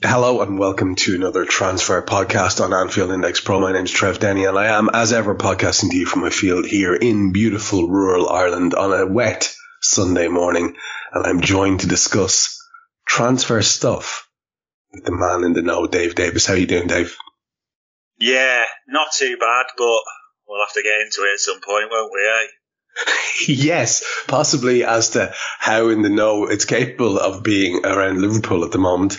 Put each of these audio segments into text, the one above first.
Hello and welcome to another transfer podcast on Anfield Index Pro. My name is Trev Downey and I am, as ever, podcasting to you from my field here in beautiful rural Ireland on a wet Sunday morning. And I'm joined to discuss transfer stuff with the man in the know, Dave Davis. How are you doing, Dave? Yeah, not too bad, but we'll have to get into it at some point, won't we, eh? yes, possibly as to how in the know it's capable of being around Liverpool at the moment,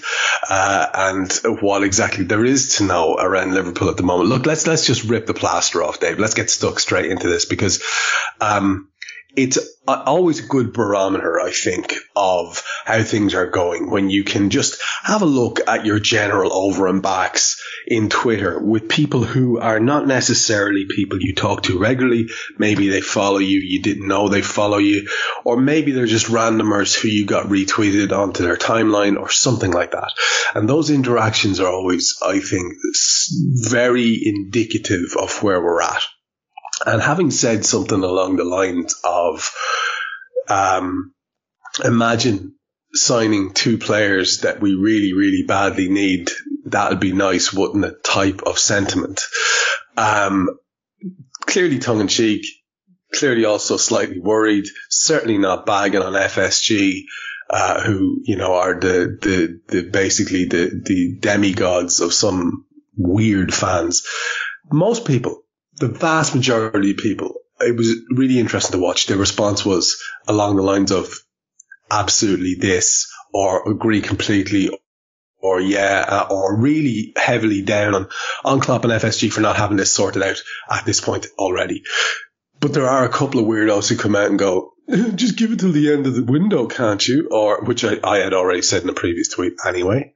uh, and what exactly there is to know around Liverpool at the moment. Look, let's let's just rip the plaster off, Dave. Let's get stuck straight into this because um, it's always a good barometer, I think, of how things are going when you can just have a look at your general over and backs in Twitter with people who are not necessarily people you talk to regularly. Maybe they follow you, you didn't know they follow you, or maybe they're just randomers who you got retweeted onto their timeline or something like that. And those interactions are always, I think, very indicative of where we're at. And having said something along the lines of, um, imagine signing two players that we really, really badly need. That'd be nice, wouldn't it? Type of sentiment. Um, clearly tongue in cheek, clearly also slightly worried, certainly not bagging on FSG. Uh, who you know are the the, the basically the the demigods of some weird fans. Most people the vast majority of people, it was really interesting to watch. Their response was along the lines of absolutely this or agree completely or yeah, uh, or really heavily down on, on Klopp and FSG for not having this sorted out at this point already. But there are a couple of weirdos who come out and go, just give it till the end of the window, can't you? Or, which I, I had already said in a previous tweet anyway.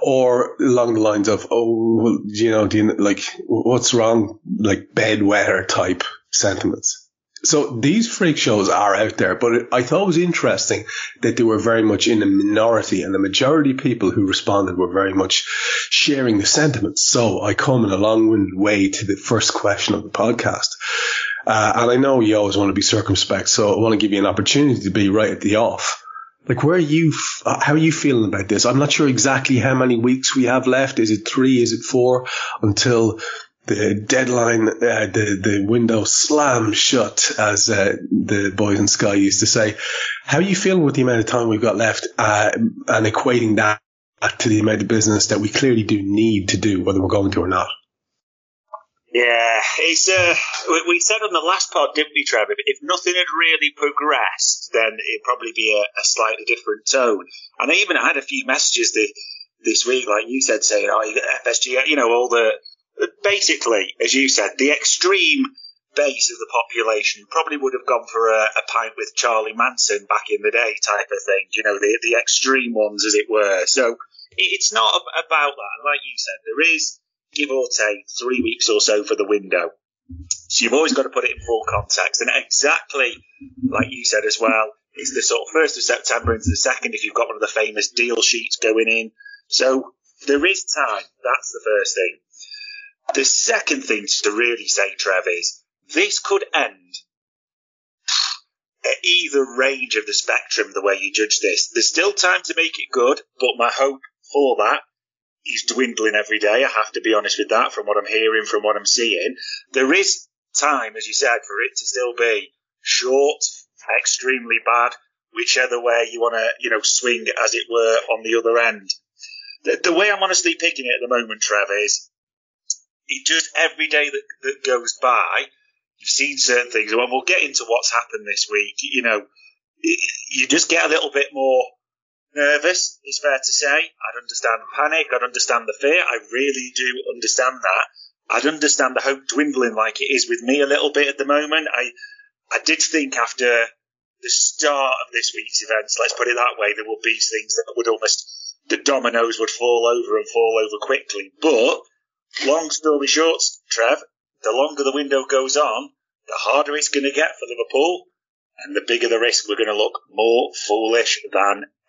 Or along the lines of, oh, well, you know, do you, like, what's wrong? Like bedwetter type sentiments. So these freak shows are out there, but I thought it was interesting that they were very much in a minority and the majority of people who responded were very much sharing the sentiments. So I come in a long way to the first question of the podcast. Uh, and I know you always want to be circumspect, so I want to give you an opportunity to be right at the off. Like, where are you? Uh, how are you feeling about this? I'm not sure exactly how many weeks we have left. Is it three? Is it four? Until the deadline, uh, the the window slams shut, as uh, the boys in Sky used to say. How are you feeling with the amount of time we've got left, uh, and equating that to the amount of business that we clearly do need to do, whether we're going to or not? Yeah, it's uh, we said on the last pod, didn't we, Trevor? If nothing had really progressed, then it'd probably be a, a slightly different tone. And I even had a few messages the, this week, like you said, saying, "Oh, FSG," you know, all the basically, as you said, the extreme base of the population probably would have gone for a, a pint with Charlie Manson back in the day, type of thing. You know, the the extreme ones, as it were. So it's not about that. Like you said, there is give or take three weeks or so for the window. So you've always got to put it in full context. And exactly like you said as well, it's the sort of first of September into the second if you've got one of the famous deal sheets going in. So there is time. That's the first thing. The second thing to really say, Trev, is this could end at either range of the spectrum the way you judge this. There's still time to make it good, but my hope for that he's dwindling every day. I have to be honest with that from what I'm hearing, from what I'm seeing. There is time, as you said, for it to still be short, extremely bad, whichever way you want to, you know, swing, as it were, on the other end. The, the way I'm honestly picking it at the moment, Trev, is it just every day that, that goes by, You've seen certain things, and we'll get into what's happened this week. You know, you just get a little bit more nervous. It's fair to say. I'd understand the panic. I'd understand the fear. I really do understand that. I'd understand the hope dwindling like it is with me a little bit at the moment. I I did think after the start of this week's events, let's put it that way, there would be things that would almost the dominoes would fall over and fall over quickly. But long story short, Trev, the longer the window goes on, the harder it's going to get for Liverpool, and the bigger the risk we're going to look more foolish than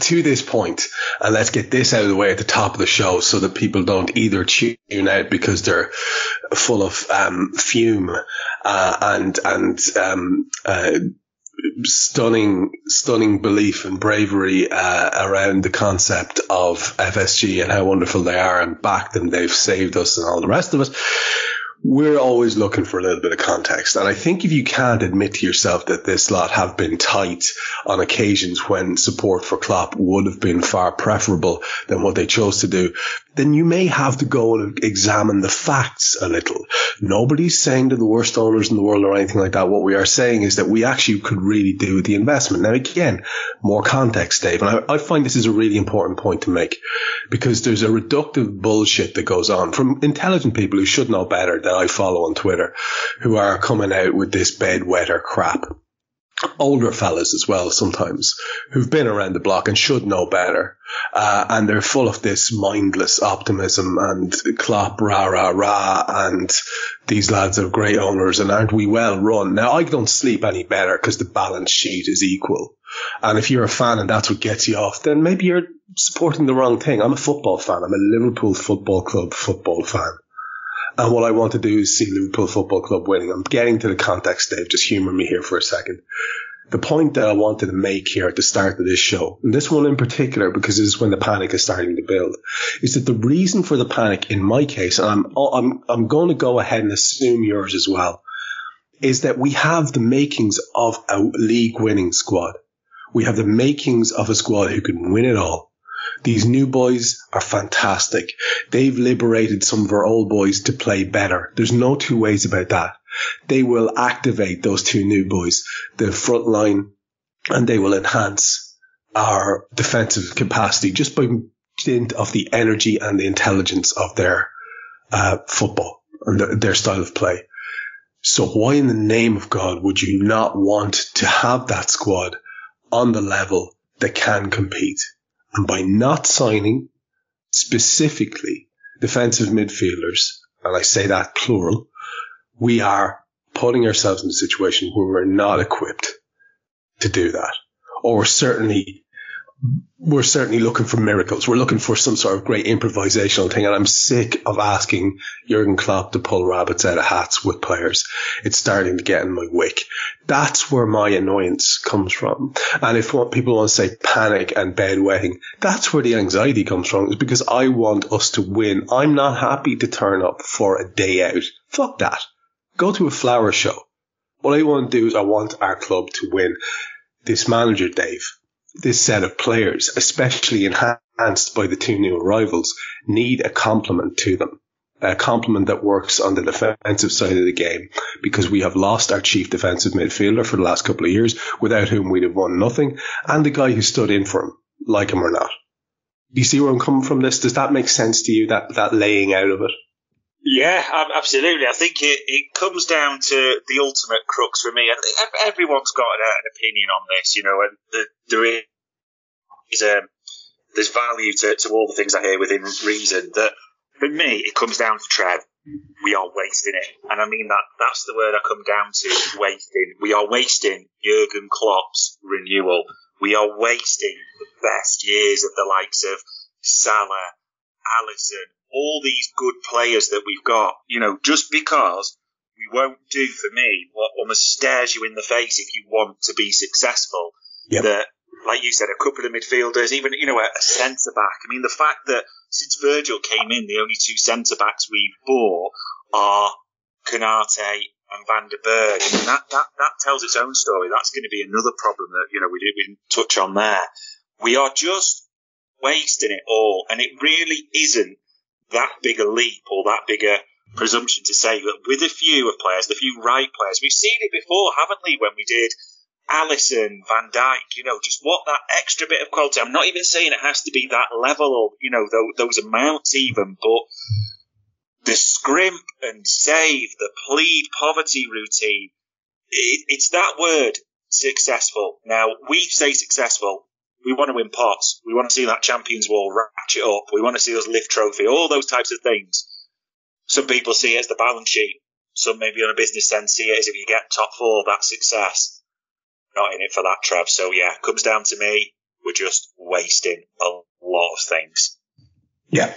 to this point, and let's get this out of the way at the top of the show so that people don't either tune out because they're full of um, fume uh, and and um, uh, stunning stunning belief and bravery uh, around the concept of FSG and how wonderful they are and back them they've saved us and all the rest of us we're always looking for a little bit of context. And I think if you can't admit to yourself that this lot have been tight on occasions when support for Klopp would have been far preferable than what they chose to do, then you may have to go and examine the facts a little. Nobody's saying they're the worst owners in the world or anything like that. What we are saying is that we actually could really do with the investment. Now, again, more context, Dave. And I, I find this is a really important point to make because there's a reductive bullshit that goes on from intelligent people who should know better that I follow on Twitter who are coming out with this bedwetter crap older fellas as well sometimes who've been around the block and should know better. Uh, and they're full of this mindless optimism and Klopp rah rah rah and these lads are great owners and aren't we well run? Now I don't sleep any better because the balance sheet is equal. And if you're a fan and that's what gets you off, then maybe you're supporting the wrong thing. I'm a football fan. I'm a Liverpool Football Club football fan. And what I want to do is see Liverpool Football Club winning. I'm getting to the context, Dave. Just humor me here for a second. The point that I wanted to make here at the start of this show, and this one in particular, because this is when the panic is starting to build, is that the reason for the panic in my case, and I'm, I'm, I'm going to go ahead and assume yours as well, is that we have the makings of a league winning squad. We have the makings of a squad who can win it all. These new boys are fantastic. They've liberated some of our old boys to play better. There's no two ways about that. They will activate those two new boys, the front line, and they will enhance our defensive capacity just by dint of the energy and the intelligence of their uh, football and the, their style of play. So why in the name of God would you not want to have that squad on the level that can compete? And by not signing specifically defensive midfielders, and I say that plural, we are putting ourselves in a situation where we're not equipped to do that. Or certainly we're certainly looking for miracles. We're looking for some sort of great improvisational thing. And I'm sick of asking Jurgen Klopp to pull rabbits out of hats with players. It's starting to get in my wick. That's where my annoyance comes from. And if what people want to say panic and bedwetting, that's where the anxiety comes from is because I want us to win. I'm not happy to turn up for a day out. Fuck that. Go to a flower show. What I want to do is I want our club to win. This manager, Dave, this set of players, especially enhanced by the two new arrivals, need a complement to them. A complement that works on the defensive side of the game because we have lost our chief defensive midfielder for the last couple of years, without whom we'd have won nothing, and the guy who stood in for him, like him or not. Do you see where I'm coming from this? Does that make sense to you, that, that laying out of it? Yeah, absolutely. I think it, it comes down to the ultimate crux for me. Everyone's got an, opinion on this, you know, and the, there is a, there's value to, to all the things I hear within reason. That for me, it comes down to Trev. We are wasting it, and I mean that. That's the word I come down to: wasting. We are wasting Jurgen Klopp's renewal. We are wasting the best years of the likes of Salah, Alisson, all these good players that we've got. You know, just because we won't do for me what almost stares you in the face if you want to be successful. Yep. That, like you said, a couple of midfielders, even you know a, a centre back. I mean, the fact that since Virgil came in, the only two centre backs we've bought are Konate and Van den Berg. I mean, that, that, that tells its own story. That's going to be another problem that, you know, we didn't touch on there. We are just wasting it all. And it really isn't that big a leap or that big a presumption to say that with a few of players, the few right players, we've seen it before, haven't we, when we did Alisson, Van Dijk, you know, just what that extra bit of quality. I'm not even saying it has to be that level or, you know, those, those amounts even, but the scrimp and save, the plead poverty routine, it, it's that word, successful. Now, we say successful. We want to win pots. We want to see that Champions Wall ratchet up. We want to see us lift trophy, all those types of things. Some people see it as the balance sheet. Some maybe on a business sense see it as if you get top four, that's success. Not in it for that, Trev. So yeah, comes down to me. We're just wasting a lot of things. Yeah,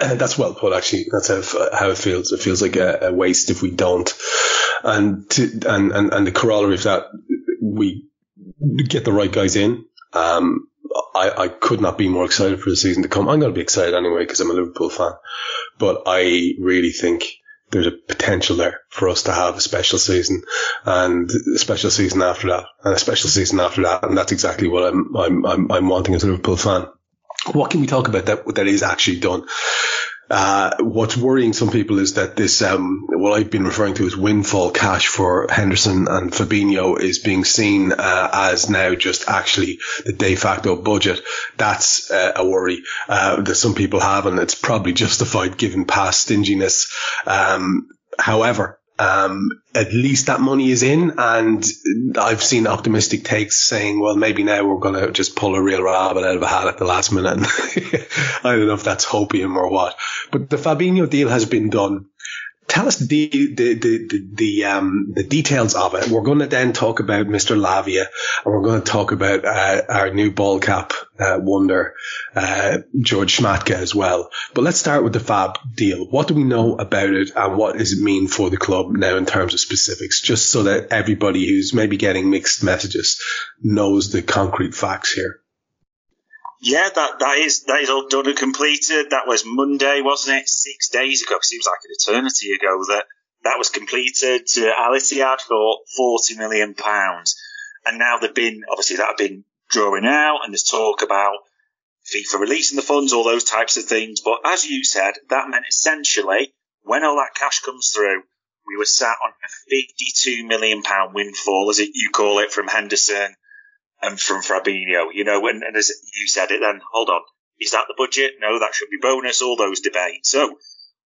uh, that's well put. Actually, that's how, how it feels. It feels like a, a waste if we don't. And, to, and and and the corollary of that, we get the right guys in. Um, I, I could not be more excited for the season to come. I'm going to be excited anyway because I'm a Liverpool fan. But I really think there's a potential there for us to have a special season and a special season after that and a special season after that. And that's exactly what I'm, I'm, I'm, I'm wanting as a Liverpool fan. What can we talk about that, that is actually done? Uh, what's worrying some people is that this, um, what I've been referring to as windfall cash for Henderson and Fabinho is being seen uh, as now just actually the de facto budget. That's uh, a worry uh, that some people have, and it's probably justified given past stinginess. Um, however, um, at least that money is in. And I've seen optimistic takes saying, well, maybe now we're going to just pull a real rabbit out of a hat at the last minute. I don't know if that's hopium or what, but the Fabinho deal has been done tell us the the the the, the, um, the details of it. We're going to then talk about Mr. Lavia, and we're going to talk about uh, our new ball cap uh, wonder, uh, George Schmadtke as well. But let's start with the Fab deal. What do we know about it, and what does it mean for the club now in terms of specifics? Just so that everybody who's maybe getting mixed messages knows the concrete facts here. Yeah, that, that is that is all done and completed. That was Monday, wasn't it? Six days ago. It seems like an eternity ago that that was completed uh, to Al Ittihad for forty million pounds, and now they've been obviously that have been drawing out, and there's talk about FIFA releasing the funds, all those types of things. But as you said, that meant essentially when all that cash comes through, we were sat on a fifty-two million pound windfall, as it, you call it, from Henderson and from Fabinho, you know, and, and as you said it then, hold on, is that the budget? No, that should be bonus, all those debates. So,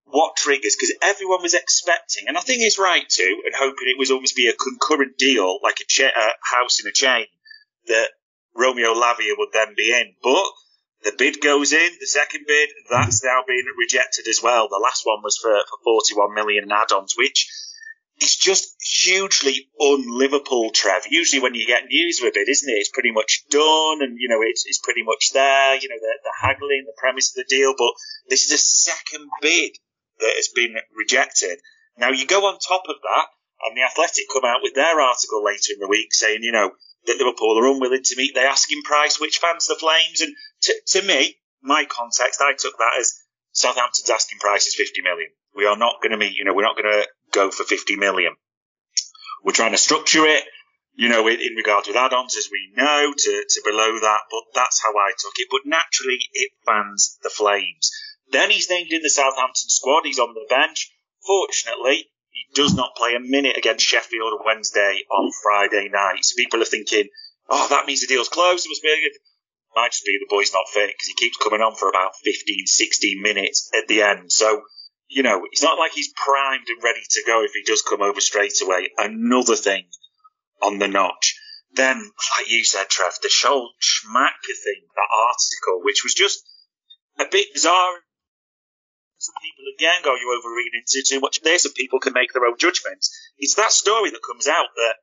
what triggers? Because everyone was expecting, and I think it's right too, and hoping it was almost be a concurrent deal, like a, cha- a house in a chain, that Romeo Lavia would then be in. But the bid goes in, the second bid, that's now been rejected as well. The last one was for, for 41 million in add-ons, which it's just hugely un-Liverpool, Trev. Usually when you get news with it, isn't it? It's pretty much done and, you know, it's, it's pretty much there, you know, the, the haggling, the premise of the deal, but this is a second bid that has been rejected. Now you go on top of that and the Athletic come out with their article later in the week saying, you know, that Liverpool are unwilling to meet their asking price, which fans the Flames. And to, to me, my context, I took that as Southampton's asking price is 50 million. We are not going to meet, you know, we're not going to go for 50 million. We're trying to structure it, you know, in, in regards with add-ons, as we know, to, to below that, but that's how I took it. But naturally, it fans the Flames. Then he's named in the Southampton squad. He's on the bench. Fortunately, he does not play a minute against Sheffield Wednesday on Friday night. So people are thinking, oh, that means the deal's closed. It must be a good. Might just be the boy's not fit because he keeps coming on for about 15, 16 minutes at the end. So you know, it's not like he's primed and ready to go if he does come over straight away. Another thing on the notch. then, like you said, Trev, the Scholl Schmadtke thing, that article, which was just a bit bizarre. Some people again go, you overread into too much of this, and people can make their own judgments. It's that story that comes out that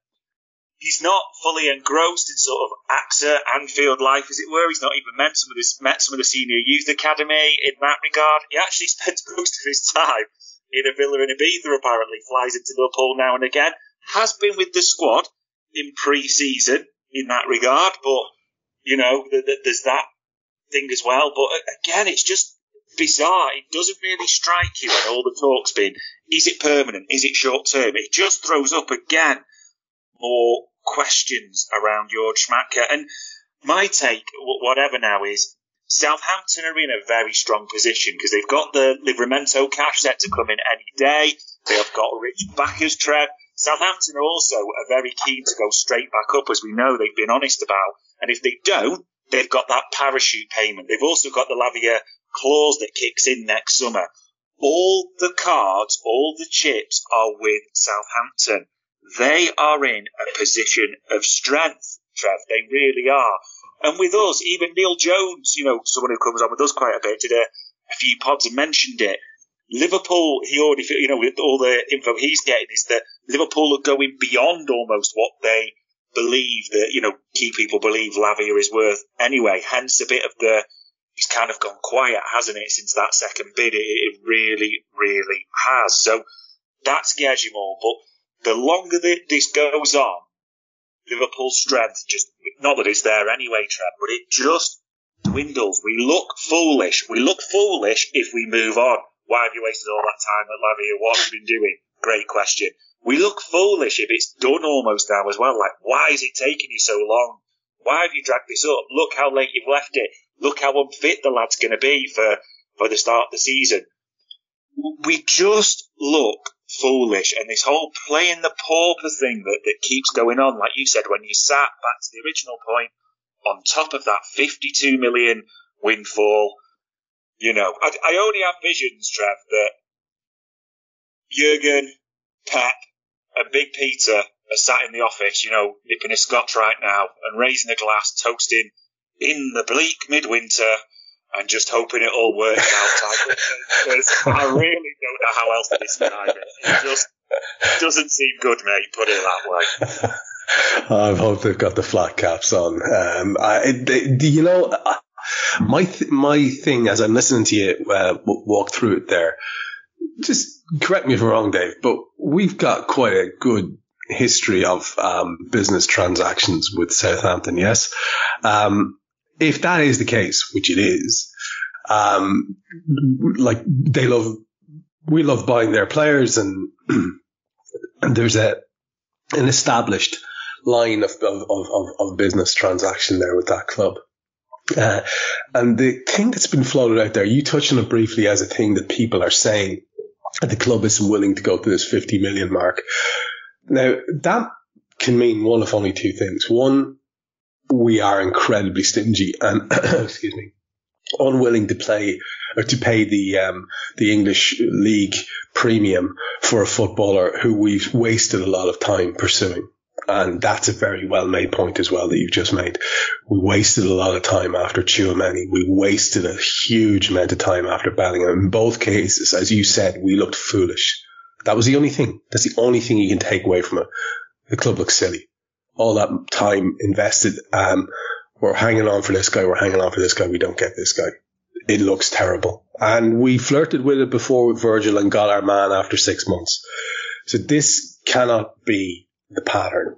he's not fully engrossed in sort of AXA Anfield life, as it were. He's not even met some of this, met some of the senior youth academy in that regard. He actually spends most of his time in a villa in Ibiza, apparently, flies into Liverpool now and again, has been with the squad in pre-season in that regard, but, you know, there's that thing as well. But uh, again, it's just bizarre. It doesn't really strike you when all the talk's been, is it permanent? Is it short term? It just throws up again more questions around George Schmadtke. And my take, whatever now, is Southampton are in a very strong position because they've got the Livramento cash set to come in any day. They have got rich backers, Trev. Southampton are also are very keen to go straight back up, as we know they've been honest about. And if they don't, they've got that parachute payment. They've also got the Lavia clause that kicks in next summer. All the cards, all the chips are with Southampton. They are in a position of strength, Trev. They really are. And with us, even Neil Jones, you know, someone who comes on with us quite a bit, did a, a few pods and mentioned it. Liverpool, he already, you know, with all the info he's getting is that Liverpool are going beyond almost what they believe that, you know, key people believe Lavia is worth anyway. Hence a bit of the, he's kind of gone quiet, hasn't it, since that second bid? It, it really, really has. So that scares you more. But the longer this goes on, Liverpool's strength just, not that it's there anyway, Trev, but it just dwindles. We look foolish. We look foolish if we move on. Why have you wasted all that time at Lavia? What have you been doing? Great question. We look foolish if it's done almost now as well. Like, why is it taking you so long? Why have you dragged this up? Look how late you've left it. Look how unfit the lad's going to be for, for the start of the season. We just look foolish. And this whole playing the pauper thing that, that keeps going on, like you said, when you sat back to the original point, on top of that 52 million windfall, you know, I, I only have visions, Trev, that Jurgen, Pep, and Big Peter are sat in the office, you know, nipping a scotch right now and raising a glass, toasting in the bleak midwinter and just hoping it all works out. I really don't know how else to describe it. It just doesn't seem good, mate. Put it that way. I hope they've got the flat caps on. Um, I, they, you know, my th- my thing as I'm listening to you uh, walk through it there, just correct me if I'm wrong, Dave, but we've got quite a good history of um, business transactions with Southampton. Yes, um, if that is the case, which it is, um, like they love, we love buying their players, and and there's a an established line of of, of, of business transaction there with that club. Uh, and the thing that's been floated out there, you touched on it briefly as a thing that people are saying that the club isn't willing to go to this 50 million mark. Now, that can mean one of only two things. One, we are incredibly stingy and, excuse me, unwilling to play or to pay the um, the English league premium for a footballer who we've wasted a lot of time pursuing. And that's a very well made point as well that you've just made. We wasted a lot of time after Tchouameni. We wasted a huge amount of time after Bellingham. In both cases, as you said, we looked foolish. That was the only thing. That's the only thing you can take away from it. The club looks silly. All that time invested, um, we're hanging on for this guy, we're hanging on for this guy, we don't get this guy. It looks terrible. And we flirted with it before with Virgil and got our man after six months. So this cannot be the pattern.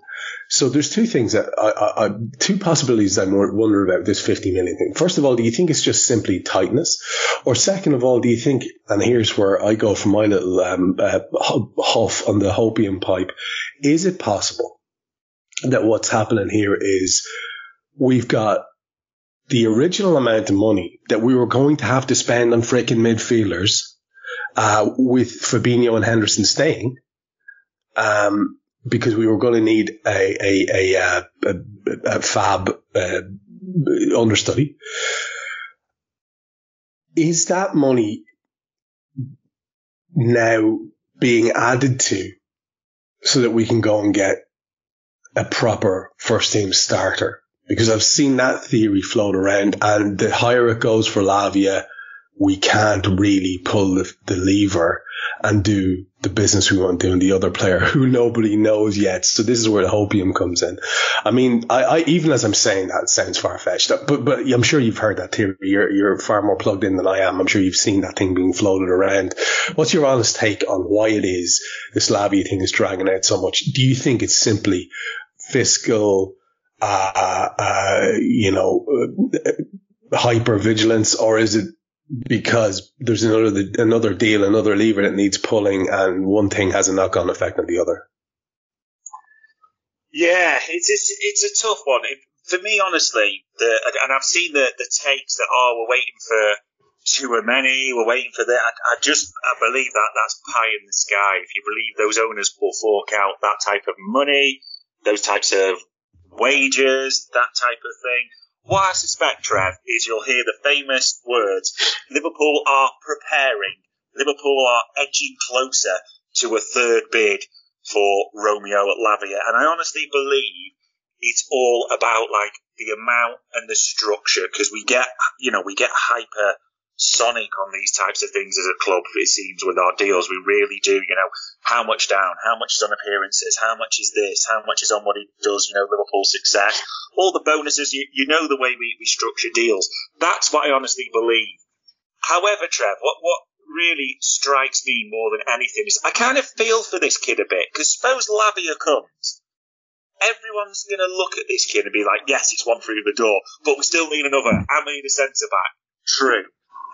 So there's two things that I, I, I, two possibilities I'm wondering about this 50 million thing. First of all, do you think it's just simply tightness, or second of all, do you think? And here's where I go for my little um, uh, huff on the hopium pipe. Is it possible that what's happening here is we've got the original amount of money that we were going to have to spend on freaking midfielders, uh, with Fabinho and Henderson staying, um, because we were going to need a a a, uh, a, a fab uh, understudy. Is that money now being added to so that we can go and get a proper first team starter because I've seen that theory float around and the higher it goes for Lavia, we can't really pull the, the lever and do the business we want to do the other player who nobody knows yet. So this is where the hopium comes in. I mean, I, I even as I'm saying that, sounds far fetched, but, but I'm sure you've heard that theory. You're, you're far more plugged in than I am. I'm sure you've seen that thing being floated around. What's your honest take on why it is this Lavia thing is dragging out so much? Do you think it's simply fiscal, uh, uh, you know, uh, hyper vigilance, or is it because there's another another deal, another lever that needs pulling, and one thing has a knock on effect on the other. Yeah, it's it's, it's a tough one. It, for me, honestly, the and I've seen the the takes that oh, we're waiting for too many, we're waiting for that. I, I just I believe that that's pie in the sky. If you believe those owners will fork out that type of money, those types of wages, that type of thing. What I suspect, Trev, is you'll hear the famous words Liverpool are preparing, Liverpool are edging closer to a third bid for Romeo at Lavia. And I honestly believe it's all about like the amount and the structure because we get, you know, we get hyper sonic on these types of things as a club, it seems, with our deals. We really do, you know, how much down, how much is on appearances, how much is this, how much is on what he does, you know, Liverpool success, all the bonuses, you, you know the way we, we structure deals. That's what I honestly believe. However, Trev, what, what really strikes me more than anything is I kind of feel for this kid a bit, because suppose Lavia comes, everyone's going to look at this kid and be like, yes, it's one through the door, but we still need another, we need a centre back. True.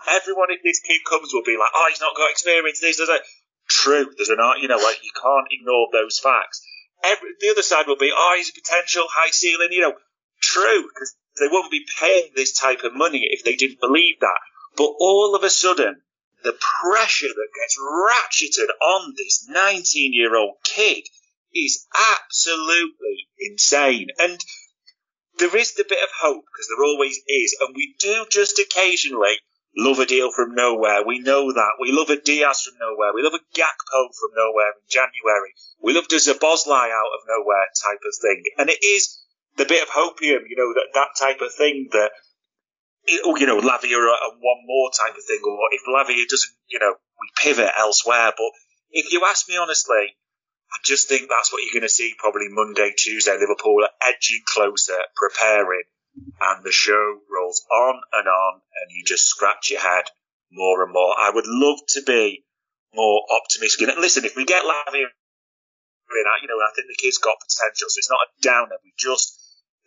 Everyone, in this kid comes, will be like, oh, he's not got experience, this, this, that true. There's an art, you know, like you can't ignore those facts. Every, the other side will be, oh, he's a potential high ceiling, you know, true, because they wouldn't be paying this type of money if they didn't believe that. But all of a sudden, the pressure that gets ratcheted on this 19 year old kid is absolutely insane. And there is the bit of hope, because there always is, and we do just occasionally love a deal from nowhere. We know that. We love a Diaz from nowhere. We love a Gakpo from nowhere in January. We loved a Szoboszlai out of nowhere type of thing. And it is the bit of hopium, you know, that, that type of thing that, oh, you know, Lavia and one more type of thing, or if Lavia doesn't, you know, we pivot elsewhere. But if you ask me honestly, I just think that's what you're going to see probably Monday, Tuesday. Liverpool edging closer, preparing and the show rolls on and on, and you just scratch your head more and more. I would love to be more optimistic. And listen, if we get Lavia you know, I think the kid's got potential, so it's not a downer. We just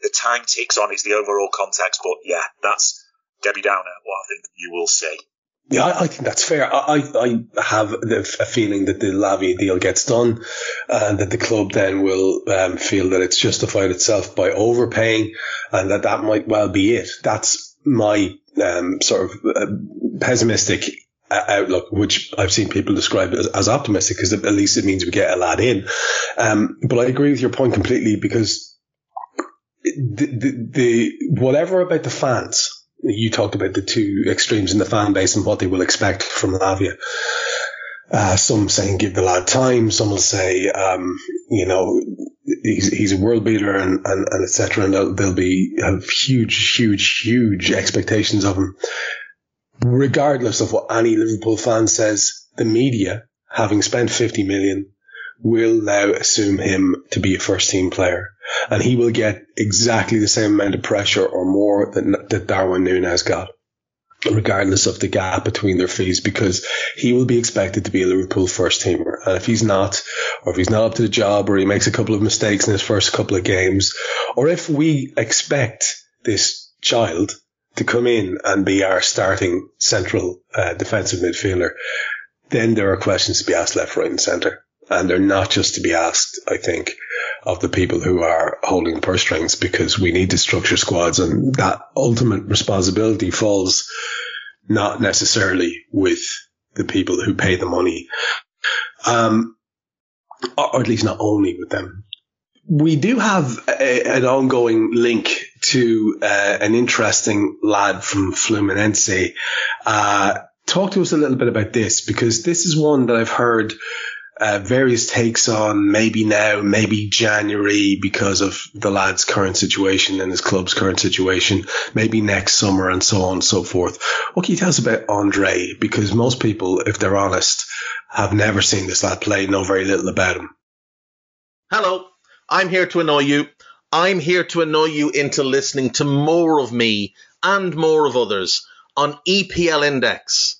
the time ticks on. It's the overall context, but yeah, that's Debbie Downer. What I think you will see. Yeah, I, I, think that's fair. I, I have a feeling that the Lavia deal gets done and that the club then will um, feel that it's justified itself by overpaying and that that might well be it. That's my um, sort of uh, pessimistic uh, outlook, which I've seen people describe as, as optimistic because at least it means we get a lad in. Um, but I agree with your point completely because the, the, the whatever about the fans you talked about the two extremes in the fan base and what they will expect from Lavia. Uh, some saying give the lad time. Some will say, um, you know, he's, he's a world beater and, and, and etc. And they'll, they'll be have huge, huge, huge expectations of him. Regardless of what any Liverpool fan says, the media, having spent 50 million, will now assume him to be a first team player and he will get exactly the same amount of pressure or more that, that Darwin Nunez got, regardless of the gap between their fees, because he will be expected to be a Liverpool first teamer. And if he's not, or if he's not up to the job, or he makes a couple of mistakes in his first couple of games, or if we expect this child to come in and be our starting central uh, defensive midfielder, then there are questions to be asked left, right, and centre. And they're not just to be asked, I think, of the people who are holding purse strings because we need to structure squads and that ultimate responsibility falls not necessarily with the people who pay the money. Um, or at least not only with them. We do have a, an ongoing link to uh, an interesting lad from Fluminense. Uh, talk to us a little bit about this because this is one that I've heard uh, various takes on maybe now, maybe January because of the lad's current situation and his club's current situation, maybe next summer and so on and so forth. What can you tell us about Andre? Because most people, if they're honest, have never seen this lad play, know very little about him. Hello, I'm here to annoy you. I'm here to annoy you into listening to more of me and more of others on EPL Index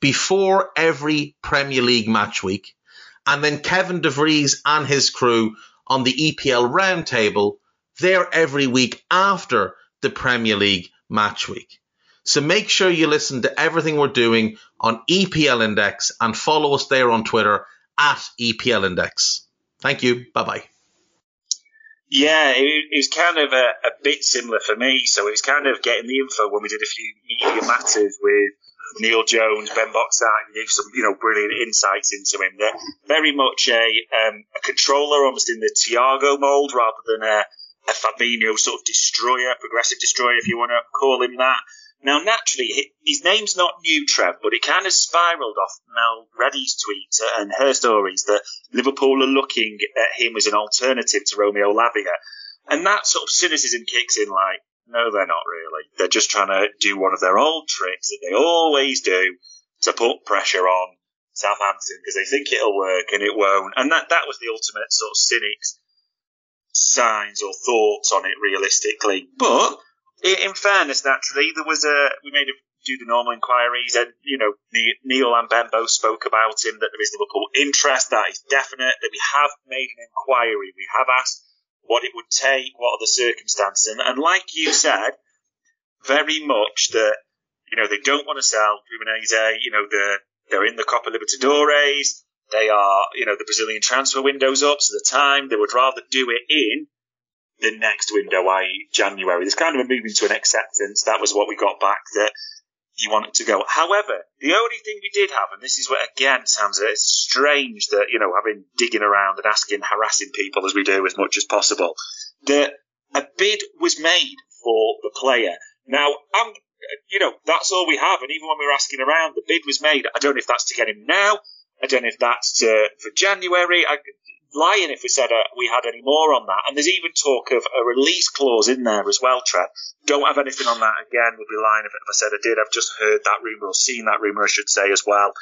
before every Premier League match week. And then Kevin DeVries and his crew on the EPL roundtable, they're every week after the Premier League match week. So make sure you listen to everything we're doing on EPL Index and follow us there on Twitter at EPL Index. Thank you. Bye bye. Yeah, it, it, was kind of a, a, bit similar for me. So it was kind of getting the info when we did a few media matters with Neil Jones, Ben Boxart, gave some, you know, brilliant insights into him. They're very much a, um, a controller, almost in the Thiago mold, rather than a, a Fabinho sort of destroyer, progressive destroyer, if you want to call him that. Now, naturally, his name's not new, Trev, but it kind of spiraled off Mel Reddy's tweet and her stories that Liverpool are looking at him as an alternative to Romeo Lavia. And that sort of cynicism kicks in like, no, they're not really. They're just trying to do one of their old tricks that they always do to put pressure on Southampton because they think it'll work and it won't. And that, that was the ultimate sort of cynics signs or thoughts on it realistically. But in fairness, naturally, there was a we made a do the normal inquiries, and you know Neil and Ben both spoke about him that there is Liverpool interest. That is definite. That we have made an inquiry. We have asked what it would take, what are the circumstances, and, and like you said, very much that you know they don't want to sell Fluminense. You know they're they're in the Copa Libertadores. They are, you know, the Brazilian transfer window's up, so the time they would rather do it in the next window, i.e. January. There's kind of a movement to an acceptance. That was what we got back that he wanted to go. However, the only thing we did have, and this is what again sounds it's strange that, you know, having digging around and asking, harassing people as we do as much as possible, that a bid was made for the player. Now, I'm, you know, that's all we have. And even when we were asking around, the bid was made. I don't know if that's to get him now. I don't know if that's to, for January. I, lying if we said uh, we had any more on that. And there's even talk of a release clause in there as well, Trev. Don't have anything on that again. Would be lying if, if I said I did. I've just heard that rumour or seen that rumour, I should say, as well.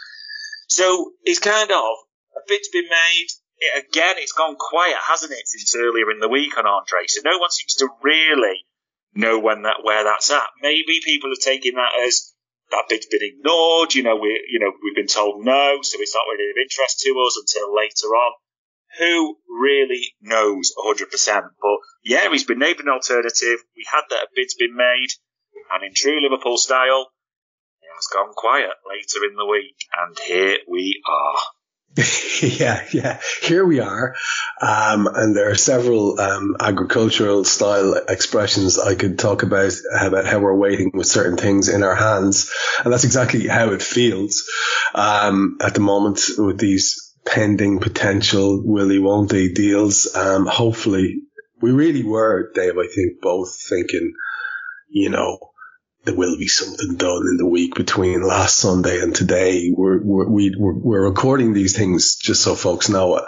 So it's kind of a bit's been made. It, again, it's gone quiet, hasn't it, since earlier in the week on Andre? So no one seems to really know when that where that's at. Maybe people are taking that as that bid's been ignored. You know, we you know we've been told no, so it's not really of interest to us until later on who really knows 100%? But yeah, he's been named an alternative. We had that a bid's been made, and in true Liverpool style, it has gone quiet later in the week, and here we are. yeah, yeah. Here we are, um, and there are several um, agricultural style expressions I could talk about about how we're waiting with certain things in our hands, and that's exactly how it feels um, at the moment with these pending potential willy won't they deals. Um, hopefully, we really were, Dave. I think both thinking, you know, there will be something done in the week between last Sunday and today. We're we're we, are recording these things just so folks know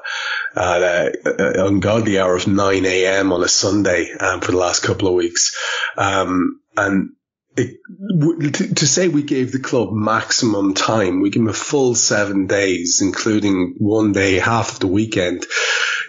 at an ungodly hour of nine a.m. on a Sunday um, for the last couple of weeks, um, and to, say we gave the club maximum time, we gave them a full seven days, including one day, half of the weekend,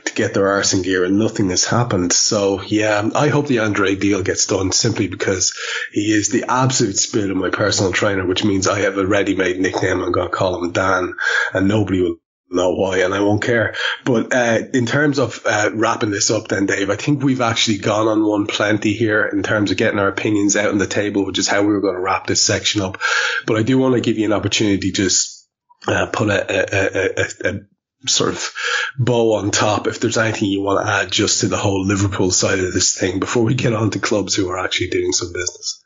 to get their arse in gear, and nothing has happened. So yeah, I hope the Andre deal gets done simply because he is the absolute spirit of my personal trainer, which means I have a ready-made nickname. I'm going to call him Dan, and nobody will know why, and I won't care. But uh, in terms of uh, wrapping this up, then Dave, I think we've actually gone on one plenty here in terms of getting our opinions out on the table, which is how we were going to wrap this section up. But I do want to give you an opportunity to just uh, put a, a, a, a sort of bow on top, if there's anything you want to add just to the whole Liverpool side of this thing before we get on to clubs who are actually doing some business.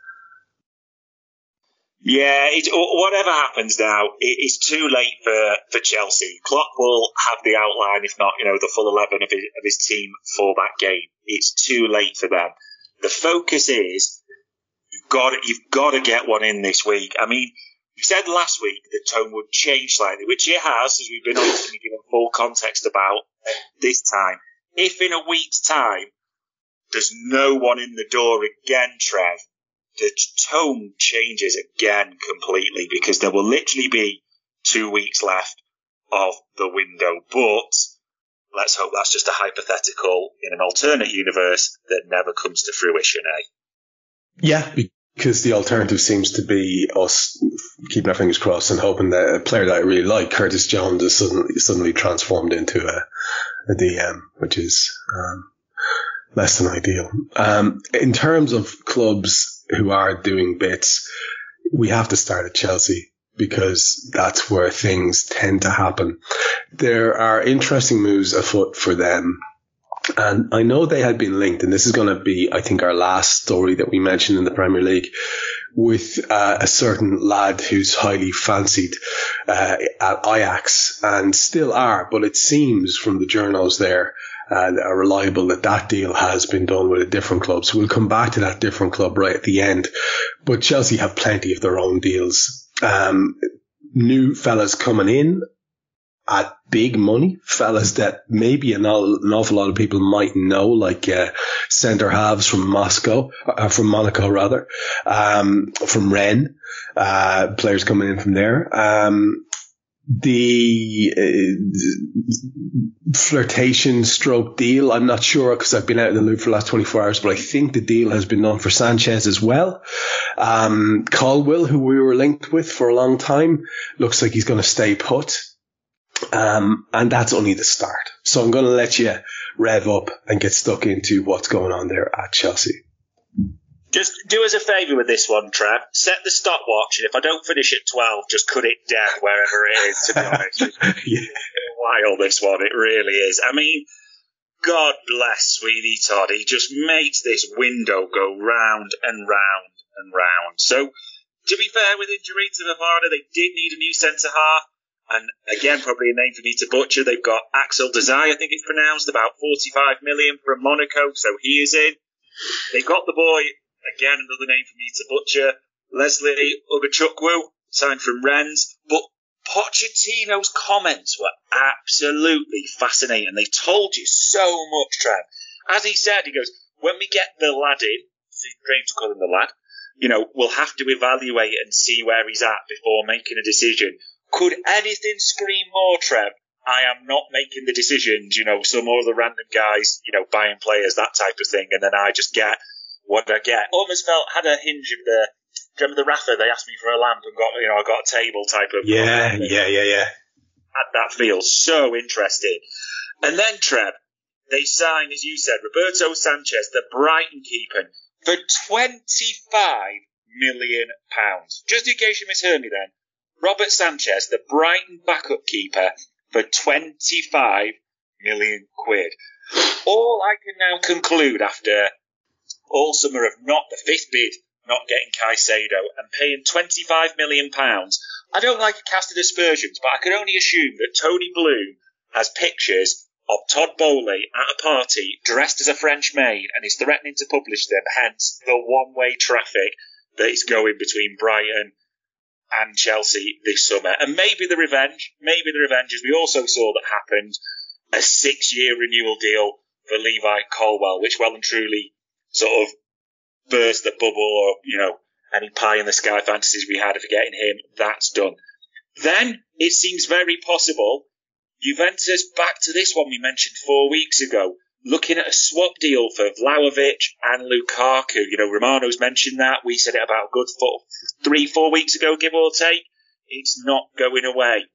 Yeah, it, whatever happens now, it, it's too late for, for Chelsea. Klopp will have the outline, if not, you know, the full 11 of his, of his team for that game. It's too late for them. The focus is you've got to, you've got to get one in this week. I mean, you said last week the tone would change slightly, which it has, as we've been obviously given full context about this time. If in a week's time there's no one in the door again, Trev, the tone changes again completely because there will literally be two weeks left of the window. But let's hope that's just a hypothetical in an alternate universe that never comes to fruition, eh? Yeah, because the alternative seems to be us keeping our fingers crossed and hoping that a player that I really like, Curtis Jones, is suddenly, suddenly transformed into a, a DM, which is um, less than ideal. Um, in terms of clubs who are doing bits, we have to start at Chelsea because that's where things tend to happen. There are interesting moves afoot for them. And I know they had been linked, and this is going to be, I think, our last story that we mentioned in the Premier League with uh, a certain lad who's highly fancied uh, at Ajax and still are, but it seems from the journals there and are reliable that that deal has been done with a different club. So we'll come back to that different club right at the end. But Chelsea have plenty of their own deals. Um, new fellas coming in at big money, fellas that maybe an, an awful lot of people might know, like uh, centre halves from Moscow, uh, from Monaco rather, um, from Rennes, uh, players coming in from there. Um, the uh, flirtation stroke deal. I'm not sure because I've been out in the loop for the last 24 hours, but I think the deal has been done for Sanchez as well. Um, Colwill, who we were linked with for a long time, looks like he's going to stay put. Um, and that's only the start. So I'm going to let you rev up and get stuck into what's going on there at Chelsea. Just do us a favour with this one, Trev. Set the stopwatch, and if I don't finish at 12, just cut it down wherever it is, to be honest. yeah. Wild, this one. It really is. I mean, God bless Sweeney Todd. He just makes this window go round and round and round. So, to be fair, with injury to Fofana, they did need a new centre half. And again, probably a name for me to butcher. They've got Axel Disasi, I think it's pronounced, about 45 million from Monaco, so he is in. They've got the boy Again, another name for me to butcher. Lesley Ugochukwu, signed from Rennes. But Pochettino's comments were absolutely fascinating. They told you so much, Trev. As he said, he goes, when we get the lad in, strange to call him the lad, you know, we'll have to evaluate and see where he's at before making a decision. Could anything scream more, Trev? I am not making the decisions, you know, some other random guys, you know, buying players, that type of thing, and then I just get what did I get? Almost felt had a hinge of the. remember the Rafa? They asked me for a lamp and got you know I got a table type of. Yeah, yeah, yeah, yeah. Had that feel so interesting, and then Trev, they signed as you said Roberto Sanchez, the Brighton keeper, for twenty five million pounds. Just in case you misheard me, then Robert Sanchez, the Brighton backup keeper, for twenty five million quid. All I can now conclude after all summer of not the fifth bid, not getting Caicedo, and paying £25 million. I don't like a cast of aspersions, but I can only assume that Tony Bloom has pictures of Todd Boehly at a party dressed as a French maid and is threatening to publish them, hence the one way traffic that is going between Brighton and Chelsea this summer. And maybe the revenge, maybe the revenge, as we also saw that happened, a six year renewal deal for Levi Colwill, which well and truly sort of burst the bubble or, you know, any pie in the sky fantasies we had of getting him, that's done. Then it seems very possible Juventus back to this one we mentioned four weeks ago, looking at a swap deal for Vlahovic and Lukaku. You know, Romano's mentioned that. We said it about a good four, three, four weeks ago, give or take. It's not going away.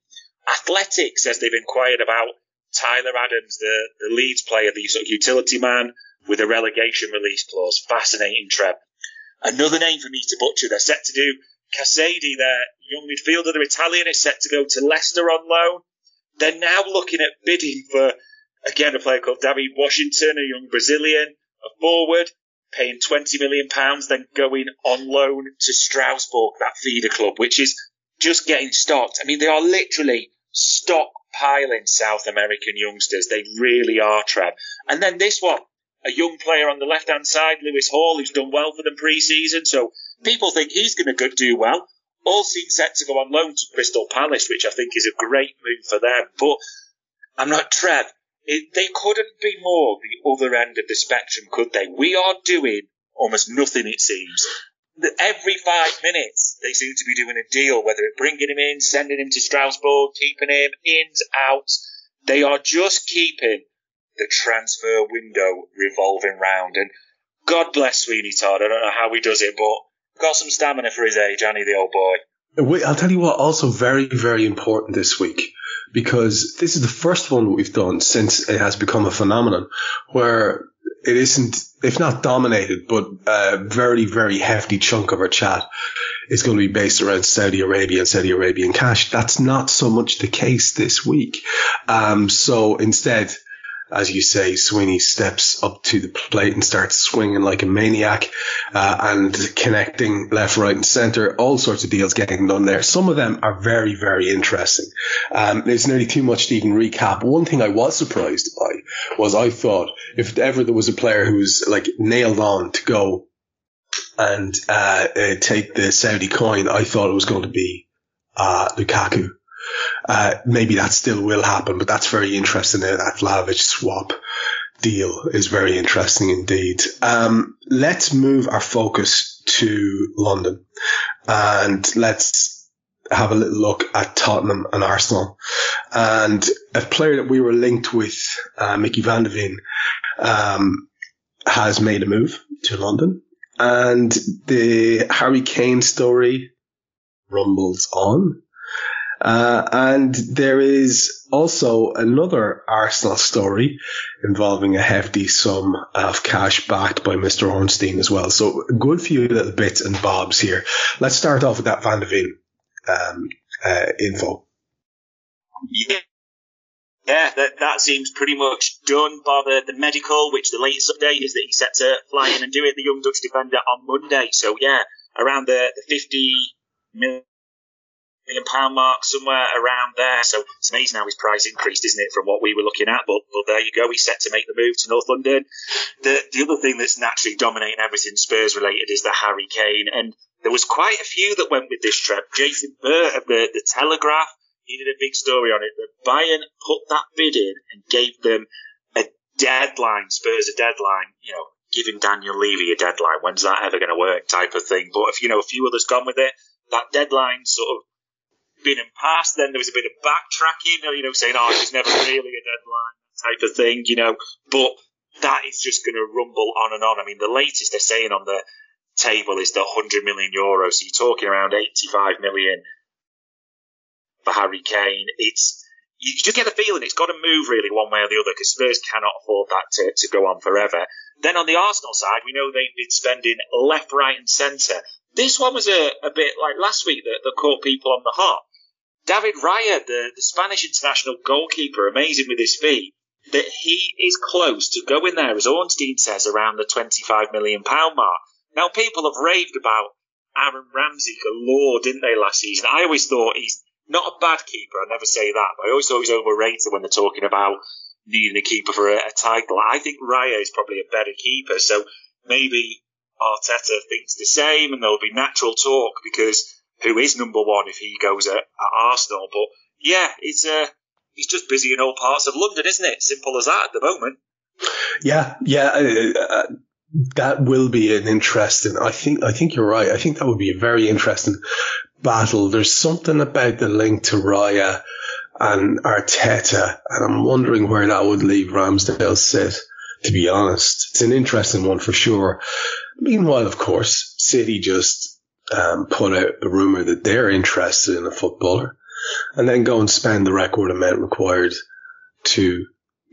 Athletic says they've inquired about Tyler Adams, the, the Leeds player, the sort of utility man with a relegation release clause. Fascinating, Trev. Another name for me to butcher. They're set to do Casadei, their young midfielder, the Italian, is set to go to Leicester on loan. They're now looking at bidding for, again, a player called Deivid Washington, a young Brazilian, a forward, paying £20 million, then going on loan to Strasbourg, that feeder club, which is just getting stocked. I mean, they are literally stockpiling South American youngsters. They really are, Trev. And then this one, a young player on the left hand side, Lewis Hall, who's done well for them pre season. So people think he's going to do well. All seem set to go on loan to Crystal Palace, which I think is a great move for them. But I'm not Trev. It, they couldn't be more the other end of the spectrum, could they? We are doing almost nothing, it seems. Every five minutes, they seem to be doing a deal, whether it's bringing him in, sending him to Strasbourg, keeping him, ins, outs. They are just keeping the transfer window revolving round. And God bless Sweeney Todd. I don't know how he does it, but got some stamina for his age, Annie, the old boy. I'll tell you what, also very, very important this week because this is the first one we've done since it has become a phenomenon where it isn't, if not dominated, but a very, very hefty chunk of our chat is going to be based around Saudi Arabia and Saudi Arabian cash. That's not so much the case this week. Um, so instead, as you say, Sweeney steps up to the plate and starts swinging like a maniac uh, and connecting left, right, and centre. All sorts of deals getting done there. Some of them are very, very interesting. Um, nearly too much to even recap. One thing I was surprised by was I thought if ever there was a player who was like nailed on to go and uh, uh, take the Saudi coin, I thought it was going to be uh, Lukaku. Uh, maybe that still will happen, but that's very interesting. That Vlahovic swap deal is very interesting indeed. Um, let's move our focus to London and let's have a little look at Tottenham and Arsenal. And a player that we were linked with, uh, Mickey van der Ven, um, has made a move to London. And the Harry Kane story rumbles on. Uh, and there is also another Arsenal story involving a hefty sum of cash backed by Mr. Ornstein as well. So good few little bits and bobs here. Let's start off with that Van de Ven um, uh, info. Yeah. Yeah, that, that seems pretty much done by the, the medical, which the latest update is that he's set to fly in and do it, the young Dutch defender, on Monday. So, yeah, around the, the 50 million million pound mark somewhere around there. So it's amazing how his price increased, isn't it, from what we were looking at? But but there you go. He's set to make the move to North London. The the other thing that's naturally dominating everything Spurs related is the Harry Kane, and there was quite a few that went with this trip. Jason Burt of the the Telegraph, he did a big story on it that Bayern put that bid in and gave them a deadline, Spurs a deadline, you know, giving Daniel Levy a deadline. When's that ever going to work? Type of thing. But if you know a few others gone with it, that deadline sort of been in past. Then there was a bit of backtracking, you know, saying, oh, there's never really a deadline, type of thing, you know. But that is just going to rumble on and on. I mean, the latest they're saying on the table is the 100 million euros. So you're talking around 85 million for Harry Kane. It's you just get the feeling it's got to move really one way or the other because Spurs cannot afford that to, to go on forever. Then on the Arsenal side, we know they've been spending left, right, and centre. This one was a, a bit like last week that, that caught people on the hop. David Raya, the, the Spanish international goalkeeper, amazing with his feet, that he is close to going there, as Ornstein says, around the £25 million mark. Now, people have raved about Aaron Ramsdale galore, didn't they, last season? I always thought he's not a bad keeper, I never say that, but I always thought he's overrated when they're talking about needing a keeper for a, a title. I think Raya is probably a better keeper, so maybe Arteta thinks the same and there'll be natural talk because who is number one if he goes at, at Arsenal. But yeah, it's uh, he's just busy in all parts of London, isn't it? Simple as that at the moment. Yeah, yeah. Uh, uh, that will be an interesting. I think. I think you're right. I think that would be a very interesting battle. There's something about the link to Raya and Arteta, and I'm wondering where that would leave Ramsdale sit. To be honest, it's an interesting one for sure. Meanwhile, of course, City just um, put out a rumor that they're interested in a footballer and then go and spend the record amount required to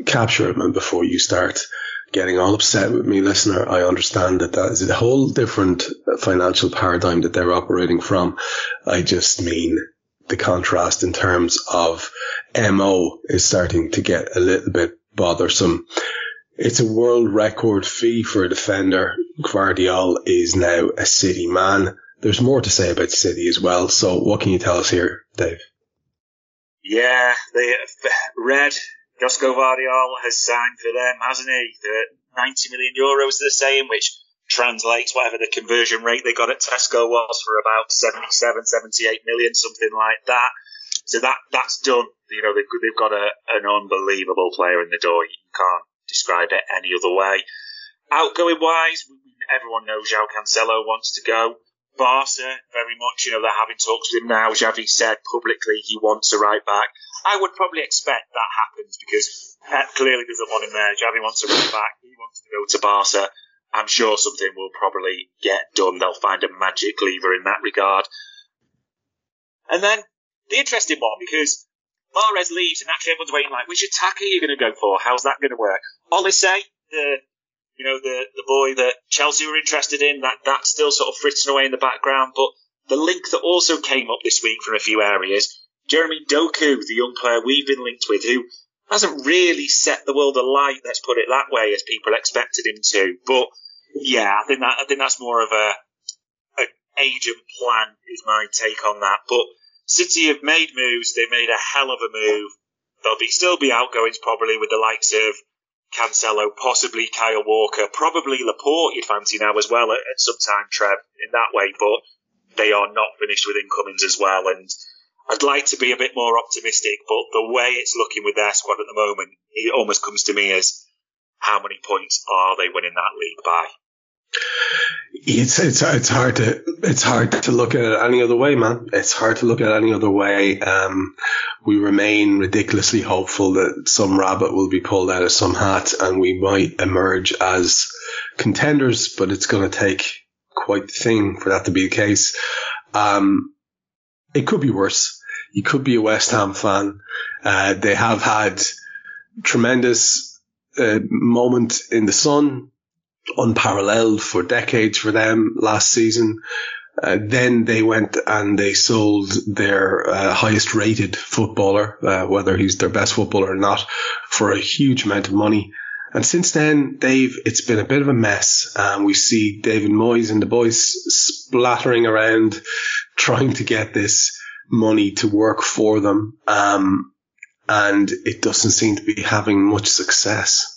capture him. And before you start getting all upset with me, listener, I understand that that is a whole different financial paradigm that they're operating from. I just mean the contrast in terms of MO is starting to get a little bit bothersome. It's a world record fee for a defender. Gvardiol is now a City man. There's more to say about City as well. So what can you tell us here, Dave? Yeah, the uh, red Josko Gvardiol has signed for them, hasn't he? The 90 million euros they're saying, which translates whatever the conversion rate they got at Tesco was for about 77, 78 million, something like that. So that that's done. You know, they've, they've got a, an unbelievable player in the door. You can't describe it any other way. Outgoing wise, everyone knows João Cancelo wants to go. Barca, very much, you know, they're having talks with him now. Xavi said publicly he wants a right back. I would probably expect that happens because Pep clearly doesn't want him there. Xavi wants a right back. He wants to go to Barca. I'm sure something will probably get done. They'll find a magic lever in that regard. And then the interesting one because Mahrez leaves and actually everyone's waiting like, which attacker are you going to go for? How's that going to work? Olise, the you know the the boy that Chelsea were interested in, that that's still sort of frittering away in the background. But the link that also came up this week from a few areas, Jeremy Doku, the young player we've been linked with, who hasn't really set the world alight, let's put it that way, as people expected him to. But yeah, I think that I think that's more of a an agent plan is my take on that. But City have made moves. They've made a hell of a move. There'll be still be outgoings probably with the likes of Cancelo, possibly Kyle Walker, probably Laporte you'd fancy now as well at, at some time, Trev, in that way. But they are not finished with incomings as well. And I'd like to be a bit more optimistic, but the way it's looking with their squad at the moment, it almost comes to me as how many points are they winning that league by? It's it's it's hard to it's hard to look at it any other way, man. It's hard to look at it any other way. Um, we remain ridiculously hopeful that some rabbit will be pulled out of some hat and we might emerge as contenders, but it's going to take quite the thing for that to be the case. Um, it could be worse. You could be a West Ham fan. Uh, they have had tremendous uh, moment in the sun, unparalleled for decades for them last season. Uh, then they went and they sold their uh, highest rated footballer, uh, whether he's their best footballer or not, for a huge amount of money. And since then, Dave, it's been a bit of a mess. Um, we see David Moyes and the boys splattering around trying to get this money to work for them. Um, and it doesn't seem to be having much success.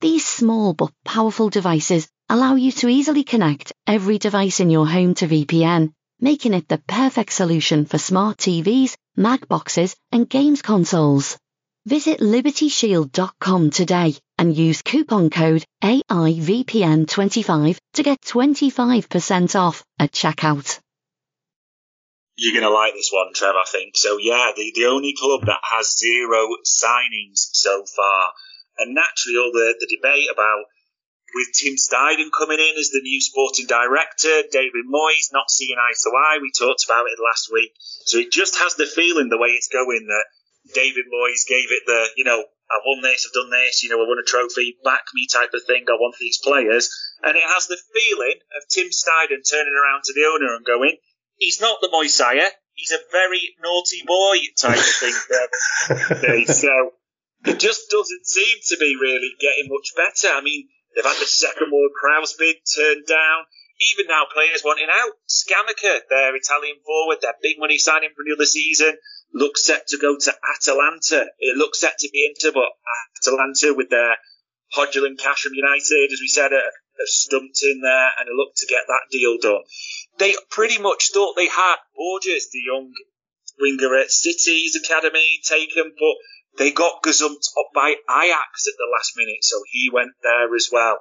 these small but powerful devices allow you to easily connect every device in your home to VPN, making it the perfect solution for smart TVs, Mac boxes, and games consoles. Visit libertyshield.com today and use coupon code AIVPN25 to get 25% off at checkout. You're going to like this one, Trev, I think. So, yeah, the, the only club that has zero signings so far and naturally all the, the debate about with Tim Steidten coming in as the new sporting director, David Moyes not seeing eye to eye. We talked about it last week. So it just has the feeling the way it's going that David Moyes gave it the, you know, I've won this, I've done this, you know, I won a trophy, back me type of thing. I want these players. And it has the feeling of Tim Steidten turning around to the owner and going, he's not the Moyes He's a very naughty boy type of thing. so it just doesn't seem to be really getting much better. I mean, they've had the second Ward Prowse bid turned down. Even now, players wanting out. Scamacca, their Italian forward, their big money signing for another season, looks set to go to Atalanta. It looks set to be Inter, but Atalanta with their Højlund Cash from United, as we said, have, stumped in there and looked to get that deal done. They pretty much thought they had Borges, the young winger at City's academy, taken, but they got gazumped up by Ajax at the last minute, so he went there as well.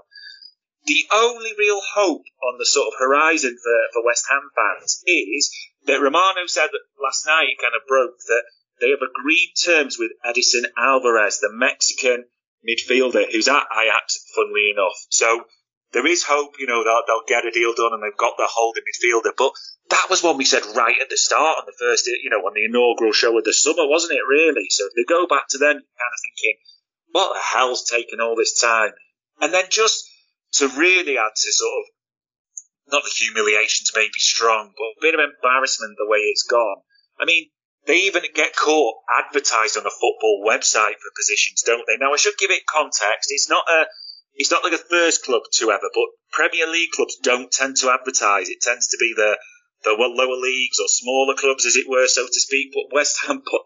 The only real hope on the sort of horizon for, for West Ham fans is that Romano said that last night kind of broke that they have agreed terms with Edson Alvarez, the Mexican midfielder who's at Ajax, funnily enough. So there is hope, you know, they'll, they'll get a deal done and they've got their holding midfielder. But that was one we said right at the start on the first, you know, on the inaugural show of the summer, wasn't it, really? So if they go back to them, you're kind of thinking, what the hell's taken all this time? And then just to really add to sort of, not the humiliations may be strong, but a bit of embarrassment the way it's gone. I mean, they even get caught advertised on a football website for positions, don't they? Now I should give it context. It's not a it's not like a first club to ever, but Premier League clubs don't tend to advertise. It tends to be the the lower leagues or smaller clubs, as it were, so to speak. But West Ham put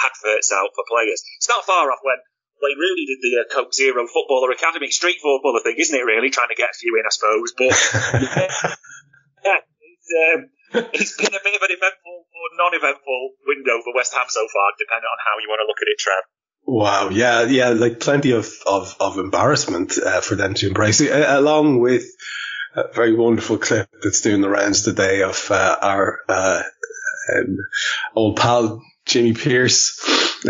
adverts out for players. It's not far off when they really did the uh, Coke Zero Footballer Academy street footballer thing, isn't it? Really trying to get a few in, I suppose. But yeah, it's, um, it's been a bit of an eventful or non-eventful window for West Ham so far, depending on how you want to look at it, Trev. Wow, yeah, yeah, like plenty of of, of embarrassment uh, for them to embrace, it, along with a very wonderful clip that's doing the rounds today of uh, our uh, um, old pal Jimmy Pierce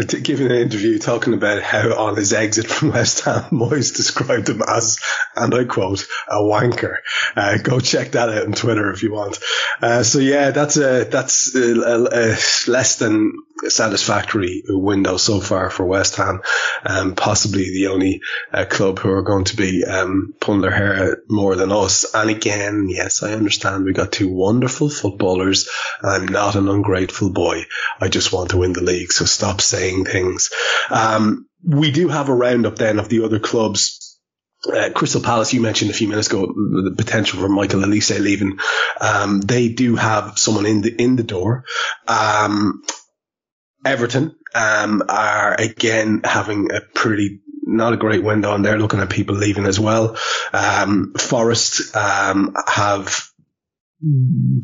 giving an interview talking about how on his exit from West Ham, Moyes described him as, and I quote, a wanker. Uh, go check that out on Twitter if you want. Uh, so yeah, that's a, that's a, a, less than satisfactory window so far for West Ham. Um, possibly the only uh, club who are going to be um, pulling their hair out more than us. And again, yes, I understand we got two wonderful footballers. I'm not an ungrateful boy. I just want to win the league. So stop saying things. Um, we do have a roundup then of the other clubs uh, Crystal Palace, you mentioned a few minutes ago the potential for Michael Olise leaving. Um, they do have someone in the in the door. Um, Everton um, are again having a pretty not a great window, and they're looking at people leaving as well. Um, Forest um, have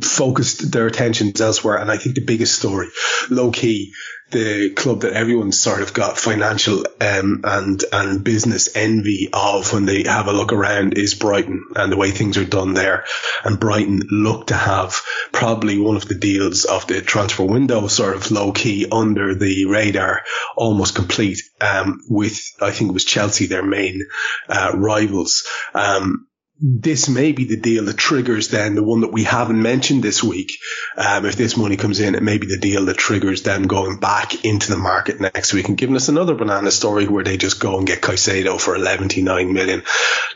focused their attentions elsewhere, and I think the biggest story, low key, the club that everyone's sort of got financial um, and and business envy of when they have a look around is Brighton and the way things are done there. And Brighton look to have probably one of the deals of the transfer window sort of low key under the radar, almost complete. Um, with I think it was Chelsea, their main uh, rivals. Um, this may be the deal that triggers then the one that we haven't mentioned this week. Um, if this money comes in, it may be the deal that triggers them going back into the market next week and giving us another banana story where they just go and get Caicedo for 11.9 million.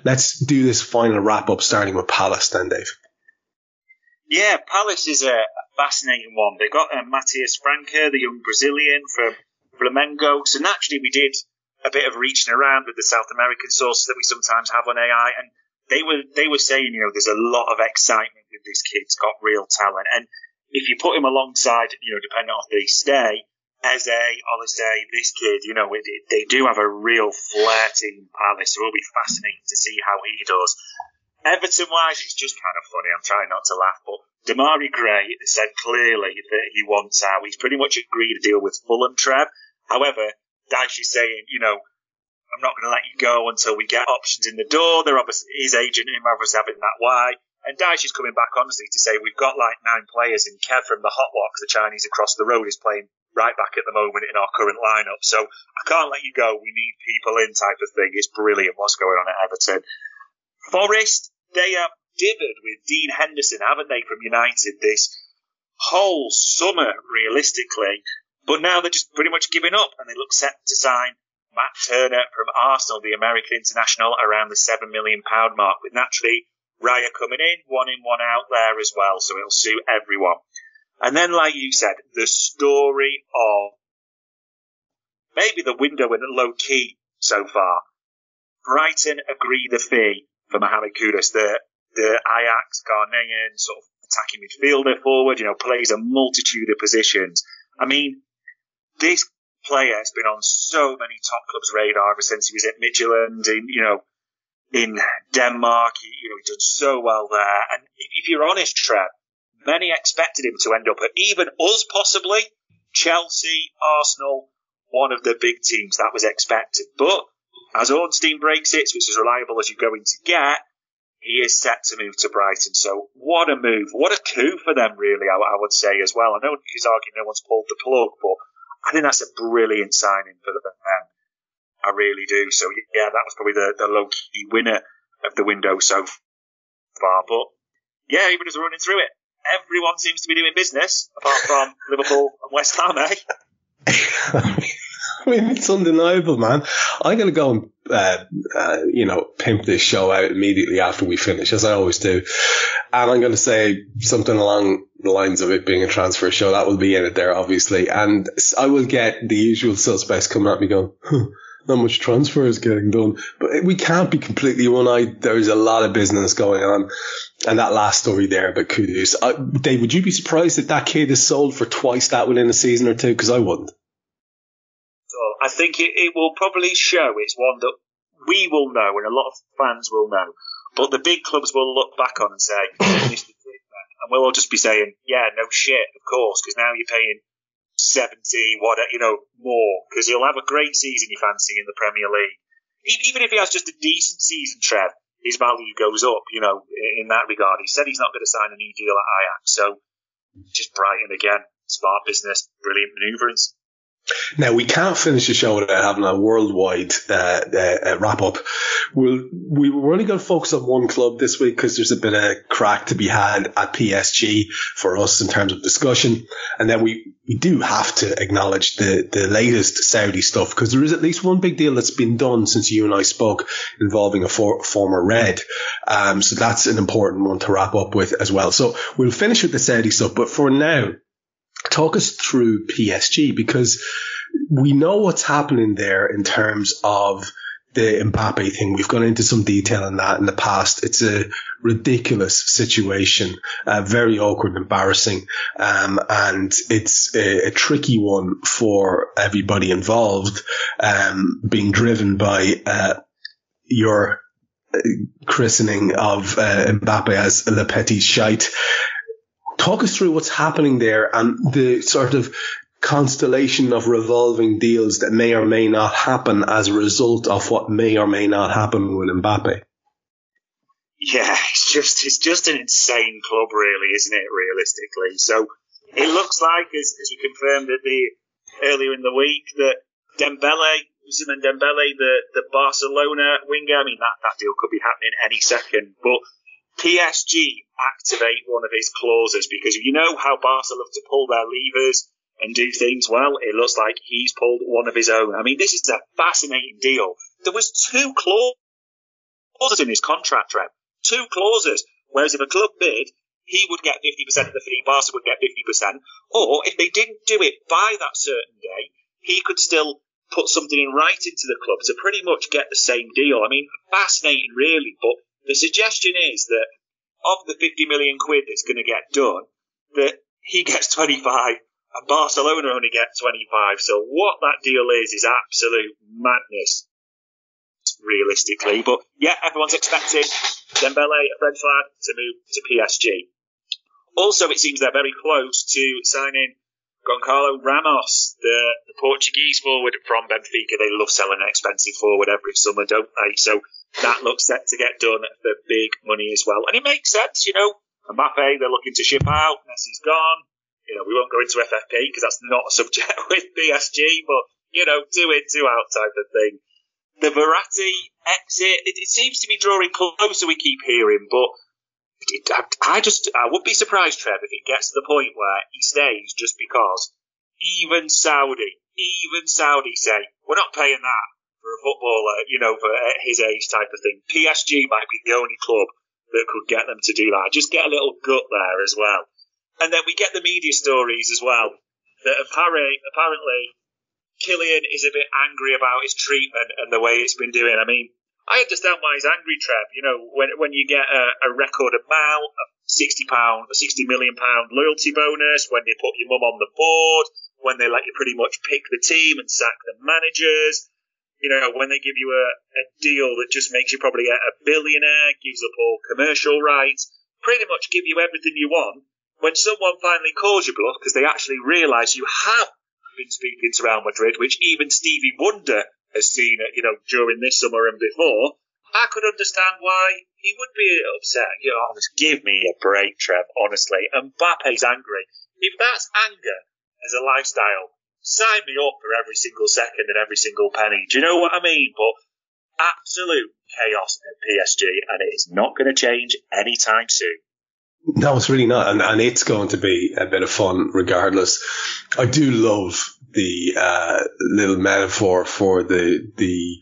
Let's do this final wrap up starting with Palace then, Dave. Yeah, Palace is a, fascinating one. They got uh, Franca, the young Brazilian from Flamengo. So naturally we did a bit of reaching around with the South American sources that we sometimes have on AI and they were they were saying, you know, there's a lot of excitement with this kid. He's got real talent, and if you put him alongside, you know, depending on if they stay, Eze, Olise, this kid, you know, it, they do have a real flair team, Palace. So it'll be fascinating to see how he does. Everton wise, it's just kind of funny. I'm trying not to laugh, but Demarai Gray said clearly that he wants out. He's pretty much agreed to deal with Fulham, Trev. However, Dyche is saying, you know, I'm not going to let you go until we get options in the door. They're obviously his agent, him obviously having that why. And Dyche is coming back honestly to say we've got like nine players in Kev from the Hotwalks, the Chinese across the road, is playing right back at the moment in our current lineup. So I can't let you go. We need people in type of thing. It's brilliant what's going on at Everton. Forest, they have dithered with Dean Henderson, haven't they, from United this whole summer, realistically. But now they're just pretty much giving up and they look set to sign Matt Turner from Arsenal, the American international, around the £7 million mark, with naturally Raya coming in, one in, one out there as well, so it'll suit everyone. And then, like you said, the story of maybe the window in low key so far. Brighton agree the fee for Mohamed Kudus, the, the Ajax Ghanaian sort of attacking midfielder forward, you know, plays a multitude of positions. I mean, this player has been on so many top clubs' radar ever since he was at Midtjylland in, you know, in Denmark. He, you know, he's done so well there. And if, if you're honest, Trev, many expected him to end up at even us possibly, Chelsea, Arsenal, one of the big teams. That was expected. But as Ornstein breaks it, which is reliable as you're going to get, he is set to move to Brighton. So what a move. What a coup for them, really, I, I would say as well. I know he's arguing no one's pulled the plug, but I think that's a brilliant signing for them. I really do. So yeah, that was probably the, the low key winner of the window so far. But yeah, even as we're running through it, everyone seems to be doing business apart from Liverpool and West Ham, eh? I mean, it's undeniable, man. I'm going to go and, uh, uh, you know, pimp this show out immediately after we finish, as I always do. And I'm going to say something along the lines of it being a transfer show. That will be in it there, obviously. And I will get the usual suspects coming at me going, huh, not much transfer is getting done. But we can't be completely one-eyed. There's a lot of business going on. And that last story there about Kudus. Uh, Dave, would you be surprised if that kid is sold for twice that within a season or two? Because I wouldn't. I think it, it will probably show it's one that we will know and a lot of fans will know. But the big clubs will look back on and say, and we'll all just be saying, yeah, no shit, of course, because now you're paying 70, what, you know, more, because he'll have a great season you fancy in the Premier League. Even if he has just a decent season, Trev, his value goes up, you know, in that regard. He said he's not going to sign a new deal at Ajax, so just Brighton again. Smart business, brilliant manoeuvrings. Now we can't finish the show without having a worldwide uh, uh, uh wrap up. We'll, we we're only going to focus on one club this week because there's a bit of crack to be had at PSG for us in terms of discussion, and then we, we do have to acknowledge the the latest Saudi stuff because there is at least one big deal that's been done since you and I spoke involving a for, former Red. Um, so that's an important one to wrap up with as well. So we'll finish with the Saudi stuff, but for now talk us through PSG because we know what's happening there in terms of the Mbappe thing. We've gone into some detail on that in the past. It's a ridiculous situation, uh, very awkward, and embarrassing, um, and it's a, a, tricky one for everybody involved, um, being driven by uh, your uh, christening of uh, Mbappe as Le Petit Shite talk us through what's happening there and the sort of constellation of revolving deals that may or may not happen as a result of what may or may not happen with Mbappe. Yeah, it's just it's just an insane club, really, isn't it? Realistically, so it looks like, as, as we confirmed at the earlier in the week, that Dembele, Ousmane Dembele, the the Barcelona winger. I mean, that that deal could be happening any second, but PSG activate one of his clauses because you know how Barca love to pull their levers and do things. Well, it looks like he's pulled one of his own. I mean, this is a fascinating deal. There was two clauses in his contract, Trev. Two clauses. Whereas if a club bid, he would get 50% of the fee, Barca would get 50%. Or if they didn't do it by that certain day, he could still put something in writing to the club to pretty much get the same deal. I mean, fascinating, really. But the suggestion is that of the 50 million quid that's going to get done, that he gets 25 and Barcelona only get 25. So what that deal is, is absolute madness, realistically. But yeah, everyone's expecting Dembele, a French lad, to move to PSG. Also, it seems they're very close to signing Goncalo Ramos, the, the Portuguese forward from Benfica. They love selling an expensive forward every summer, don't they? So that looks set to get done for big money as well. And it makes sense, you know. Mbappe, they're looking to ship out. Messi's gone. You know, we won't go into FFP because that's not a subject with PSG, but, you know, two in, two out type of thing. The Verratti exit, it, it seems to be drawing closer, we keep hearing, but I, I just, I would be surprised, Trev, if it gets to the point where he stays just because even Saudi, even Saudi say, we're not paying that for a footballer, you know, for his age type of thing. PSG might be the only club that could get them to do that. Just get a little gut there as well. And then we get the media stories as well that apparently, apparently Kylian is a bit angry about his treatment and the way it's been doing. I mean, I understand why he's angry, Trev. You know, when when you get a, a record amount, a sixty pound, a sixty million pound loyalty bonus, when they put your mum on the board, when they let you pretty much pick the team and sack the managers. You know, when they give you a, a deal that just makes you probably a, a billionaire, gives up all commercial rights, pretty much give you everything you want. When someone finally calls you bluff because they actually realise you have been speaking to Real Madrid, which even Stevie Wonder has seen, it, you know, during this summer and before, I could understand why he would be upset. You know, give me a break, Trev, honestly. And Mbappe's angry. If that's anger as a lifestyle, sign me up for every single second and every single penny. Do you know what I mean? But absolute chaos at PSG, and it is not going to change anytime soon. No, it's really not, and, and it's going to be a bit of fun regardless. I do love the uh, little metaphor for the the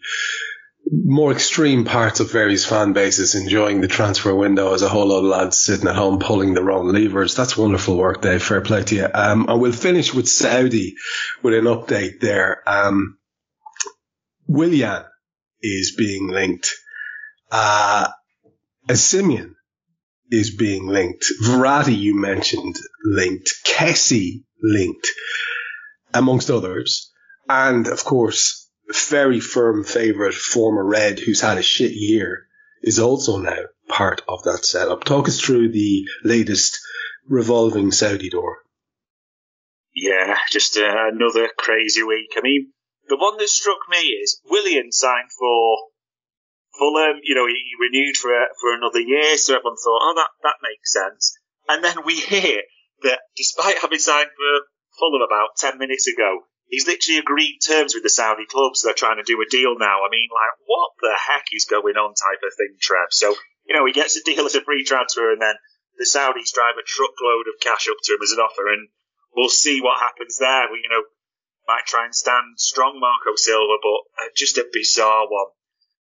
more extreme parts of various fan bases enjoying the transfer window as a whole lot of lads sitting at home pulling their own levers. That's wonderful work, Dave. Fair play to you. Um, and we'll finish with Saudi with an update there. Um, Willian is being linked. Uh, Osimhen is being linked. Verratti, you mentioned, linked. Kessie linked, amongst others. And of course, very firm favourite, former Red, who's had a shit year, is also now part of that setup. Talk us through the latest revolving Saudi door. Yeah, just uh, another crazy week. I mean, the one that struck me is Willian signed for Fulham. You know, he, he renewed for for another year, so everyone thought, oh, that that makes sense. And then we hear that despite having signed for Fulham about ten minutes ago, He's literally agreed terms with the Saudi clubs. They're trying to do a deal now. I mean, like, what the heck is going on type of thing, Trev? So, you know, he gets a deal as a free transfer and then the Saudis drive a truckload of cash up to him as an offer and we'll see what happens there. We, you know, might try and stand strong Marco Silva, but uh, just a bizarre one.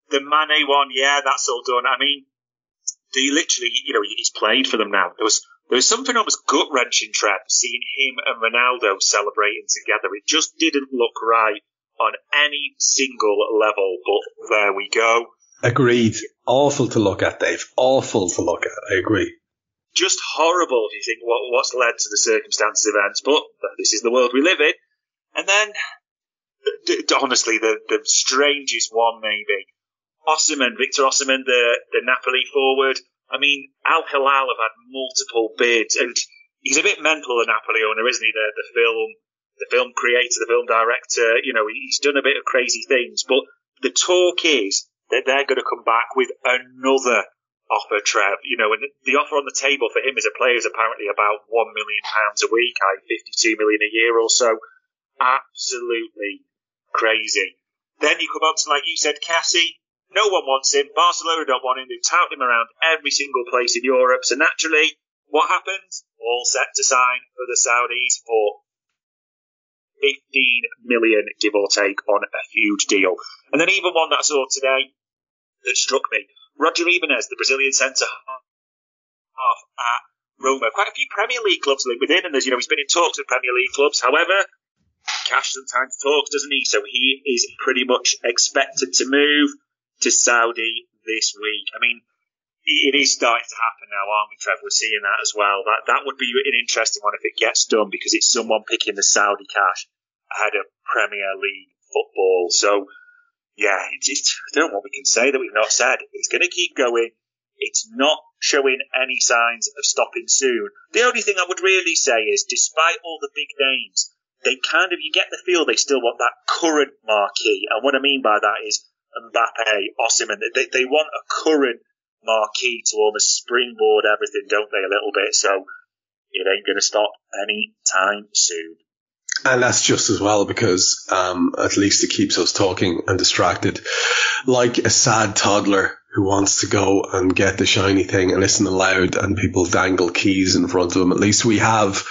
The Mane one, yeah, that's all done. I mean, he literally, you know, he's played for them now. There was there was something almost gut wrenching, Trev, seeing him and Ronaldo celebrating together. It just didn't look right on any single level, but there we go. Agreed. Awful to look at, Dave. Awful to look at. I agree. Just horrible if you think what, what's led to the circumstances of events, but this is the world we live in. And then, d- d- honestly, the, the strangest one maybe. Osimhen, Victor Osimhen, the, the Napoli forward. I mean, Al Hilal have had multiple bids, and he's a bit mental, the Napoli owner, isn't he? The, the film, the film creator, the film director. You know, he's done a bit of crazy things, but the talk is that they're going to come back with another offer, Trev. You know, and the offer on the table for him as a player is apparently about one million pounds a week, i 52 million a year or so. Absolutely crazy. Then you come on to, like you said, Kessie. No one wants him. Barcelona don't want him. They tout him around every single place in Europe. So naturally, what happens? All set to sign for the Saudis for 15 million, give or take, on a huge deal. And then even one that I saw today that struck me. Roger Ibanez, the Brazilian centre half at Roma. Quite a few Premier League clubs linked with him, and there's, you know, he's been in talks with Premier League clubs. However, cash sometimes talks, doesn't he? So he is pretty much expected to move to Saudi this week. I mean, it is starting to happen now, aren't we, Trevor? We're seeing that as well. That that would be an interesting one if it gets done because it's someone picking the Saudi cash ahead of Premier League football. So, yeah, it's, it's, I don't know what we can say that we've not said. It's going to keep going. It's not showing any signs of stopping soon. The only thing I would really say is, despite all the big names, they kind of, you get the feel they still want that current marquee. And what I mean by that is Mbappe, Osimhen. They, they want a current marquee to almost springboard everything, don't they, a little bit? So it ain't going to stop any time soon. And that's just as well because um, at least it keeps us talking and distracted. Like a sad toddler who wants to go and get the shiny thing and listen aloud and people dangle keys in front of them. At least we have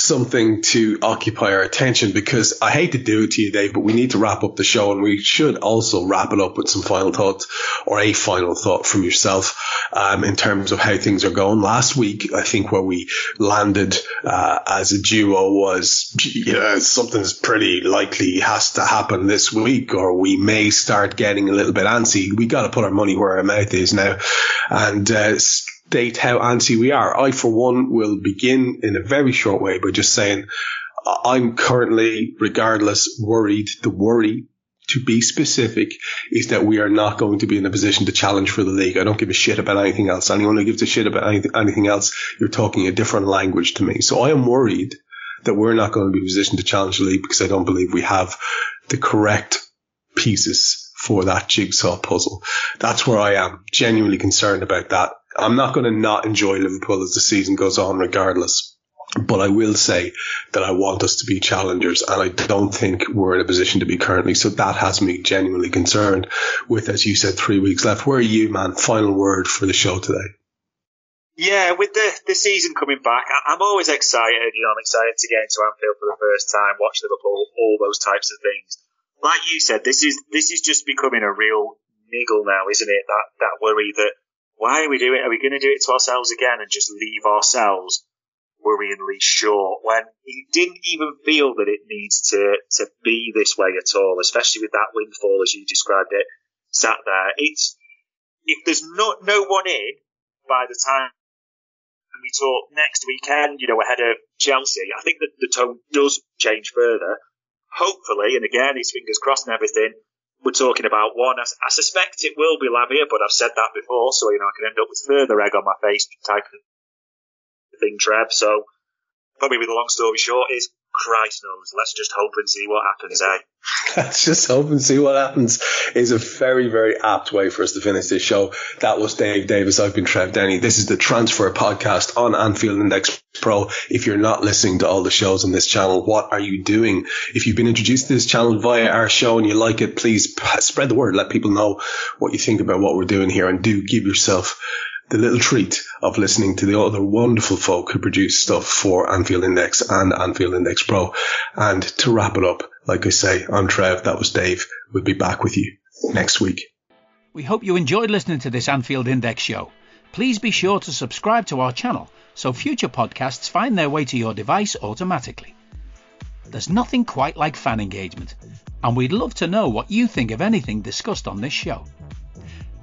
something to occupy our attention because I hate to do it to you, Dave, but we need to wrap up the show and we should also wrap it up with some final thoughts or a final thought from yourself um, in terms of how things are going. Last week, I think where we landed uh, as a duo was, you know, something's pretty likely has to happen this week or we may start getting a little bit antsy. We got to put our money where our mouth is now and uh, state how antsy we are. I, for one, will begin in a very short way by just saying I'm currently, regardless, worried. The worry to be specific, is that we are not going to be in a position to challenge for the league. I don't give a shit about anything else. Anyone who gives a shit about anything else, you're talking a different language to me. So I am worried that we're not going to be in a position to challenge the league because I don't believe we have the correct pieces for that jigsaw puzzle. That's where I am genuinely concerned about that. I'm not going to not enjoy Liverpool as the season goes on regardless. But I will say that I want us to be challengers, and I don't think we're in a position to be currently. So that has me genuinely concerned. With, as you said, three weeks left. Where are you, man? Final word for the show today. Yeah, with the, the season coming back, I, am always excited. You know, I'm excited to get into Anfield for the first time, watch Liverpool, all those types of things. Like you said, this is this is just becoming a real niggle now, isn't it? That that worry that why are we doing? It? Are we going to do it to ourselves again and just leave ourselves worryingly short when he didn't even feel that it needs to, to be this way at all, especially with that windfall as you described it, sat there. It's, if there's not, no one in by the time we talk next weekend, you know, ahead of Chelsea, I think that the tone does change further. Hopefully, and again, it's fingers crossed and everything, we're talking about one. I, I suspect it will be Lavia, but I've said that before, so, you know, I can end up with further egg on my face type of thing, Trev. So probably the long story short is Christ knows. Let's just hope and see what happens, eh? Let's just hope and see what happens is a very, very apt way for us to finish this show. That was Dave Davis. I've been Trev Downey. This is the Transfer Podcast on Anfield Index Pro. If you're not listening to all the shows on this channel, what are you doing? If you've been introduced to this channel via our show and you like it, please spread the word. Let people know what you think about what we're doing here and do give yourself the little treat of listening to the other wonderful folk who produce stuff for Anfield Index and Anfield Index Pro. And to wrap it up, like I say, I'm Trev, that was Dave. We'll be back with you next week. We hope you enjoyed listening to this Anfield Index show. Please be sure to subscribe to our channel so future podcasts find their way to your device automatically. There's nothing quite like fan engagement, and we'd love to know what you think of anything discussed on this show.